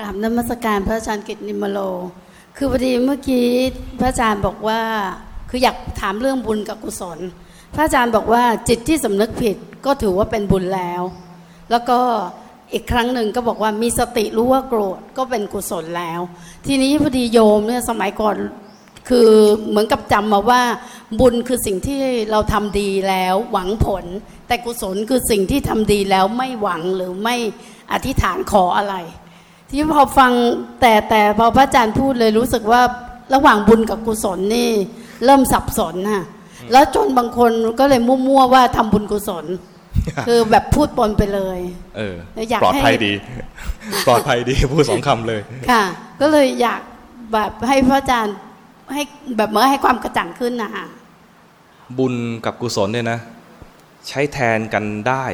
กราบนมัสการพระอาจารย์กิตนิมโล คือพอดีเมื่อกี้พระอาจารย์บอกว่า คืออยากถามเรื่องบุญกับกุศล พระอาจารย์บอกว่าจิตที่สำนึกผิดก็ถือว่าเป็นบุญแล้ว แล้วก็อีกครั้งหนึ่งก็บอกว่ามีสติรู้ว่าโกรธก็เป็นกุศลแล้ว ทีนี้พอดีโยมเนี่ยสมัยก่อนคือเหมือนกับจำมาว่า บุญคือสิ่งที่เราทำดีแล้วหวังผล แต่กุศลคือสิ่งที่ทำดีแล้วไม่หวังหรือไม่อธิษฐานขออะไร ที่พอฟังแต่แต่พอพระอาจารย์พูดเลยรู้สึกว่าระหว่างบุญกับกุศลนี่ เริ่มสับสนค่ะแล้วจนบางคนก็เลยมั่วๆว่าทำบุญกุศล คือแบบพูดปนไปเลย เอออยากปลอดให้ภัยดี ปลอดภัยดีพูดสองคำเลย ค่ะ ก็เลยอยากแบบให้พระอาจารย์ให้แบบเมื่อให้ความกระจ่างขึ้นนะคะบุญกับกุศลเนี่ยนะ ใช้แทนกันได้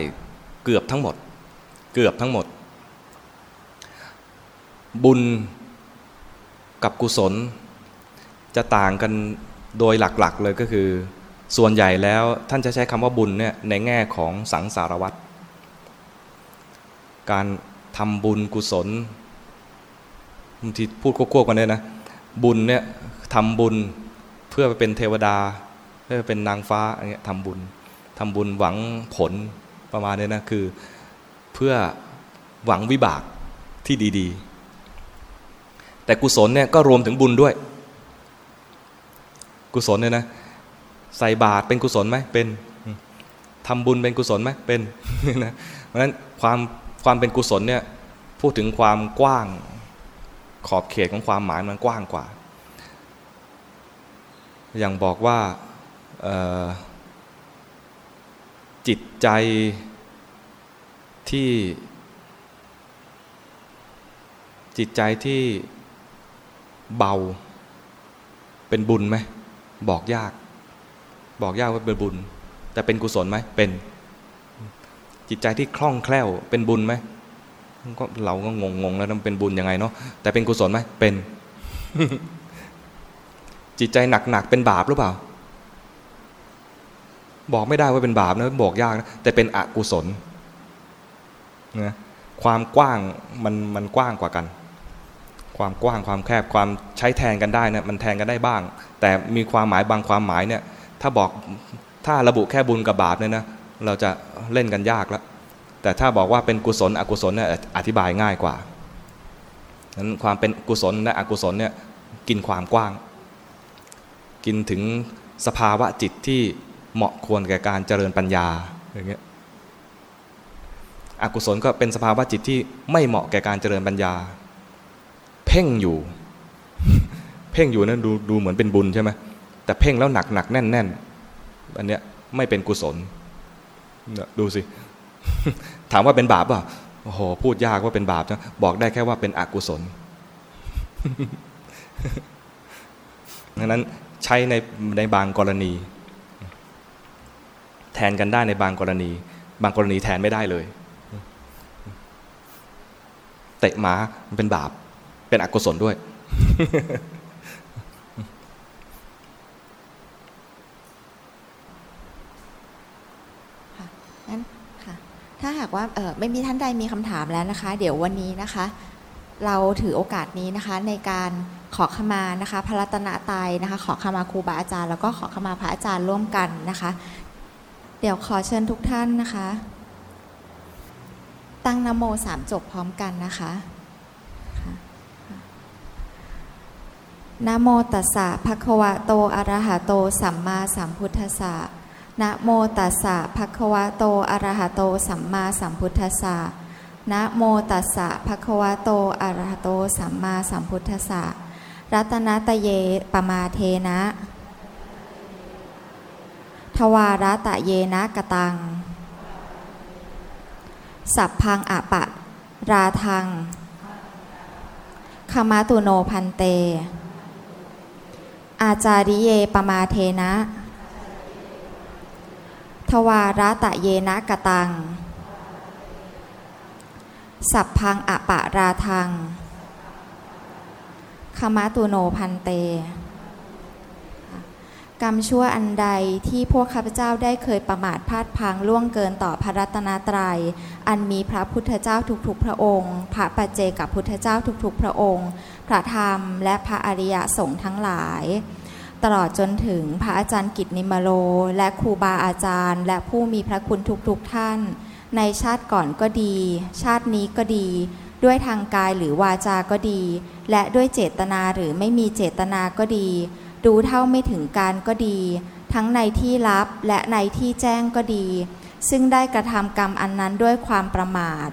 เกือบทั้งหมด เกือบทั้งหมด บุญกับกุศล จะต่างกันโดยหลักๆเลยก็คือ ส่วนใหญ่แล้วท่านจะใช้คำว่าบุญเนี่ยในแง่ของสังสารวัตรการทำบุญกุศลบางทีพูดควบๆกันเนี่ยนะบุญเนี่ยทำบุญเพื่อไปเป็นเทวดาเพื่อเป็นนางฟ้าอะไรเงี้ยทำบุญทำบุญหวังผลประมาณนี้นะคือเพื่อหวังวิบากที่ดี ๆ แต่กุศลเนี่ยก็รวมถึงบุญด้วย กุศลเนี่ยนะใส่บาตรเป็นกุศลไหมเป็นทำบุญเป็นกุศลไหมเป็นนะเพราะฉะนั้นความความเป็นกุศลเนี่ยพูดถึงความกว้างขอบเขตของความหมายมันกว้างกว่า อย่างบอกว่าจิตใจที่จิตใจที่ เบา เป็นบุญไหมบอกยาก บอกยากว่าเป็นบุญ แต่เป็นกุศลไหมเป็น จิตใจที่คล่องแคล่ว เป็นบุญไหมก็เราก็งงงๆแล้วมันเป็นบุญยังไงเนาะแต่เป็นกุศลไหมเป็น จิตใจหนักๆเป็นบาปหรือเปล่า บอกไม่ได้ว่าเป็นบาปนะบอกยากนะแต่เป็นอกุศลนะความกว้างมันมันกว้างกว่ากัน ความกว้างความแคบความใช้แทนกันได้นะมันแทนกันได้บ้าง แต่มีความหมายบางความหมายเนี่ยถ้าบอกถ้าระบุแค่บุญกับบาปเนี่ยนะเราจะเล่นกันยากแล้วแต่ถ้าบอกว่าเป็นกุศลอกุศลเนี่ยอธิบายง่ายกว่านั้นความเป็นกุศลและอกุศลเนี่ยกินความกว้าง กินถึงสภาวะจิตที่เหมาะควรแก่การเจริญปัญญาอย่างเงี้ยอกุศลก็เป็นสภาวะจิตที่ไม่เหมาะแก่การเจริญปัญญา พ่งอยู่ เพ่งอยู่นั้นดูดูเหมือนเป็นบุญใช่ไหมแต่เพ่งแล้วหนักหนักแน่นแน่นอันเนี้ยไม่เป็นกุศลเนี่ยดูสิ ถามว่าเป็นบาปป่ะโอ้โหพูดยากว่าเป็นบาปนะบอกได้แค่ว่าเป็นอกุศลดังนั้นใช้ในในบางกรณี แทนกันได้ในบางกรณี บางกรณีแทนไม่ได้เลย เตะหมามันเป็นบาป เป็นอกุศลด้วย ค่ะงั้นค่ะ ถ้าหากว่าเออไม่มีท่านใดมีคำถามแล้วนะคะ เดี๋ยววันนี้นะคะ เราถือโอกาสนี้นะคะ ในการขอขมานะคะ พระรัตนตรัยนะคะ ขอขมาครูบาอาจารย์ แล้วก็ขอขมาพระอาจารย์ร่วมกันนะคะ เดี๋ยวขอเชิญทุกท่านนะคะ ตั้งนโมสามจบพร้อมกันนะคะค่ะ นะโมตัสสะภะคะวะโตอะระหะโตสัมมาสัมพุทธัสสะนะโมตัสสะภะคะวะโตอะระหะโตสัมมาสัมพุทธัสสะนะโมตัสสะภะคะวะโตอะระหะโตสัมมาสัมพุทธัสสะรัตนตะเยปมาเทนะ ทวารตะเยนะกตัง สัพพังอะปะ ราทังคมาตุโนพันเต อาจาริเยปมาเทนะ ทวาระตะเยนะกะตัง สัพพังอปะราทังคมาตุโนพันเต กรรมชั่วอันใดที่พวกข้าพเจ้าได้เคยประมาทพลาดพังล่วงเกินต่อพระรัตนตรัย อันมีพระพุทธเจ้าทุกๆพระองค์ พระปัจเจกับพุทธเจ้าทุกๆพระองค์ พระธรรมและพระอริยสงฆ์ทั้งหลาย ตลอดจนถึงพระอาจารย์กิตนิมโล และครูบาอาจารย์ และผู้มีพระคุณทุกๆท่าน ในชาติก่อนก็ดี ชาตินี้ก็ดี ด้วยทางกายหรือวาจาก็ดี และด้วยเจตนาหรือไม่มีเจตนาก็ดี ดูเท่าไม่ถึงการก็ดี ทั้งในที่ลับและในที่แจ้งก็ดี ซึ่งได้กระทำกรรมอันนั้นด้วยความประมาท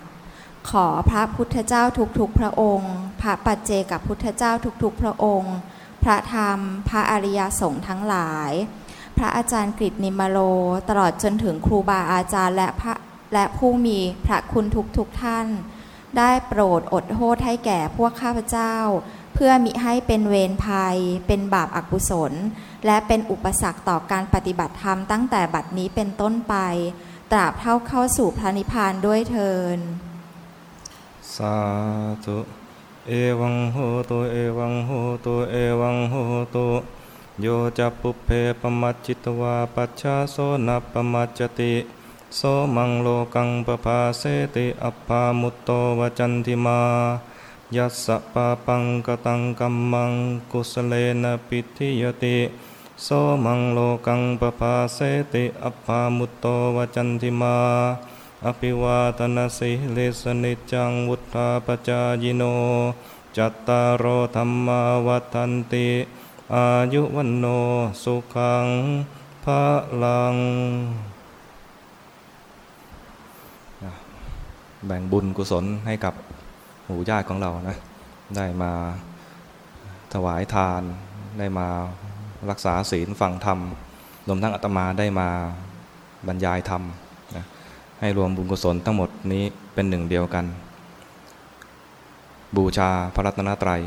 ขอพระพุทธเจ้าทุกๆพระองค์ พระปัจเจกับพุทธเจ้าทุกๆ พระองค์ พระธรรม พระอริยสงฆ์ทั้งหลาย พระอาจารย์กฤษนิมโล ตลอดจนถึงครูบาอาจารย์และพระและผู้มีพระคุณทุกๆท่าน ได้โปรดอดโทษให้แก่พวกข้าพเจ้า พื่อมิให้เป็นเวรภัย เป็นบาปอากุศล และเป็นอุปสรรคต่อการปฏิบัติธรรมตั้งแต่บัดนี้เป็นต้นไป ตราบเท่าเข้าสู่พระนิพพานด้วยเทินสาธุเอวังโหตุเอวังโหตุเอวังโหตุโยจะปุเพปมัจจิตวาปัจฉาโสนัปปมัจจติโสมังโลกังปภาเสติอัปปามุตโตวจันติมา ยัสสะปาปังกตังกัมมังกุสเลนะปิทิยติโสมังโลกังปภาเสติอัปปามุตโตวจันติมาอภิวาทนาสิเลสนิจจังวุธาปจายโน จัตตารโอธรรมาวัฏันติ อายุวันโนสุขังพระลัง แบ่งบุญกุศลให้กับ หมู่ญาติของเรานะได้มาถวายทานได้มารักษาศีลฟังธรรมรวมทั้งอาตมาได้มาบรรยายธรรมนะให้รวมบุญกุศลทั้งหมดนี้เป็นหนึ่งเดียวกัน บูชาพระรัตนตรัย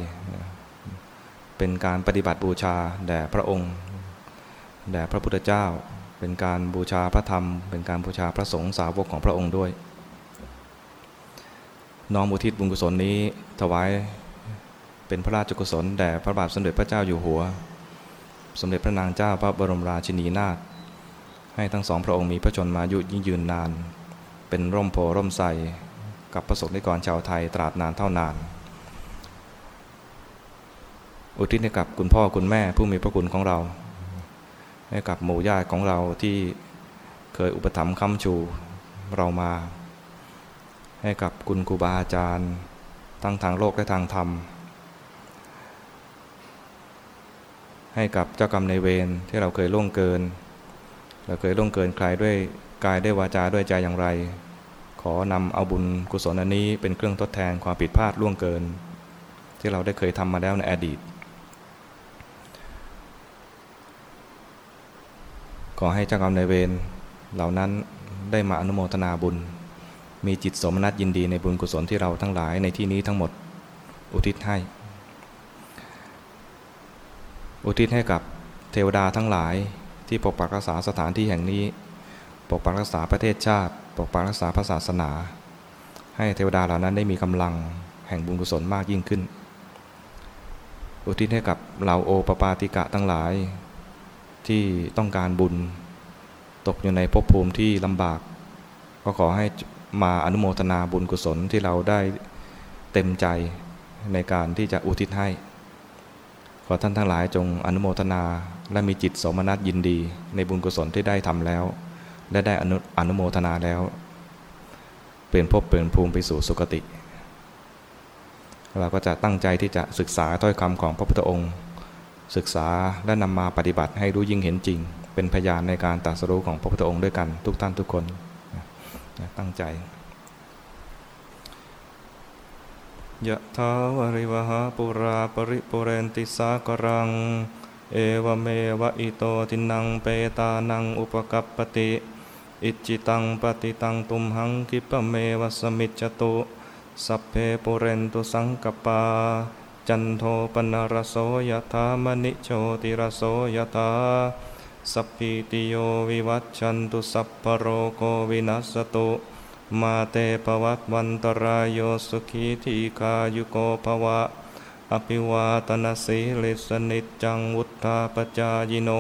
เป็นการปฏิบัติบูชาแด่พระองค์แด่พระพุทธเจ้า เป็นการบูชาพระธรรม เป็นการบูชาพระสงฆ์สาวกของพระองค์ด้วย น้อมอุทิศบุญกุศลนี้ถวายเป็นพระราชกุศลแด่พระบาทสมเด็จพระเจ้าอยู่หัว สมเด็จพระนางเจ้าพระบรมราชินีนาถให้ทั้งสองพระองค์มีพระชนมายุยิ่งยืนนาน เป็นร่มโพร่มใสกับประสบนิกรชาวไทยตราบนานเท่านาน อุทิศให้กับคุณพ่อคุณแม่ผู้มีพระคุณของเรา ให้กับหมู่ญาติของเราที่เคยอุปถัมภ์ค้ำชูเรามา ให้กับคุณครูบาอาจารย์ ทั้งทางโลกและทางธรรม ให้กับเจ้ากรรมในายเวรที่เราเคยล่วงเกิน เราเคยล่วงเกินใครด้วยกายด้วยวาจาด้วยใจอย่างไร ขอนำเอาบุญกุศลอันนี้เป็นเครื่องทดแทนความผิดพลาดล่วงเกิน ที่เราได้เคยทำมาแล้วในอดีต ขอให้เจ้ากรรมในายเวรเหล่านั้นได้มาอนุโมทนาบุญ มีจิตสมนัตยินดีในบุญกุศลที่เราทั้งหลายในที่นี้ทั้งหมดอุทิศให้ อุทิศให้กับเทวดาทั้งหลายที่ปกปักรักษาสถานที่แห่งนี้ ปกปักรักษาประเทศชาติ ปกปักรักษาพระศาสนา ให้เทวดาเหล่านั้นได้มีกำลังแห่งบุญกุศลมากยิ่งขึ้น อุทิศให้กับเหล่าโอปปาติกะทั้งหลาย ที่ต้องการบุญ ตกอยู่ในภพภูมิที่ลำบาก ก็ขอให้ มาอนุโมทนาบุญกุศลที่เราได้เต็มใจในการที่จะอุทิศให้ ขอท่านทั้งหลายจงอนุโมทนาและมีจิตสมนัตยินดี ในบุญกุศลที่ได้ทำแล้ว และได้อนุอนุโมทนาแล้ว เปลี่ยนภพเปลี่ยนภูมิไปสู่สุคติ เราก็จะตั้งใจที่จะศึกษาถ้อยคำของพระพุทธองค์ ศึกษาและนำมาปฏิบัติให้รู้ยิ่งเห็นจริง เป็นพยานในการตรัสรู้ของพระพุทธองค์ด้วยกันทุกท่านทุกคน ตั้งใจยะถาวริวหาปุราปริปุเรนติสากรัง เอวเมวะอิโตทินังเปตานังอุปกัปปติ อิจิตังปฏิตังตุมหังคิปะเมวะสมิจจตุสัพเพปุเรนตุสังกปา จันโทปนรโสยถามณิโชติรโสยถา สัพพิติโยวิวัตชันตุสัพพโรโควินัสตุมาเตปวัตวันตรายโยสุขีทีคายุโกภวะ อภิวาตนาสีลิสนิจังวุธาปจายโน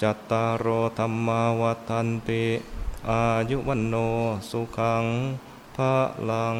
จัตตารโอธรรมาวัฏันติ อายุวันโนสุขังพระลัง